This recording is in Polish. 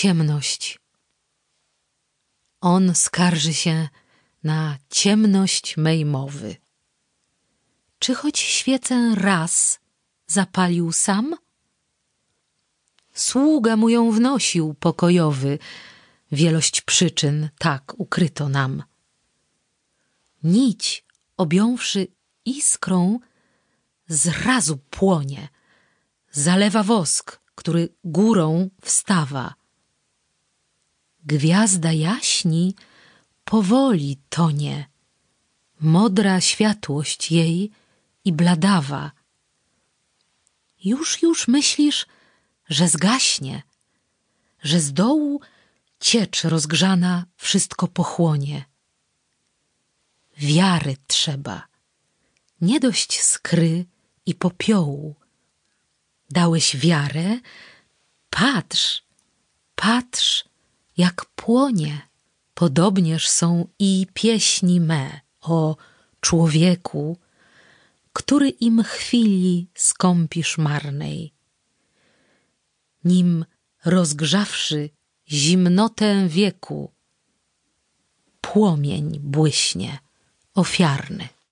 ciemność. On skarży się na ciemność mej mowy. Czy choć świecę raz zapalił sam? Sługa mu ją wnosił pokojowy, wielość przyczyn tak ukryto nam. Nić, objąwszy iskrą, zrazu płonie, zalewa wosk, który górą wstawa. Gwiazda jaśni powoli tonie, modra światłość jej i bladawa. Już, już myślisz, że zgaśnie, że z dołu ciecz rozgrzana wszystko pochłonie. Wiary trzeba, nie dość skry i popiołu. Dałeś wiarę? Patrz, patrz, jak płonie. Podobnież są i pieśni me o człowieku, który im chwili skąpisz marnej. Nim rozgrzawszy zimnotę wieku, płomień błyśnie ofiarny.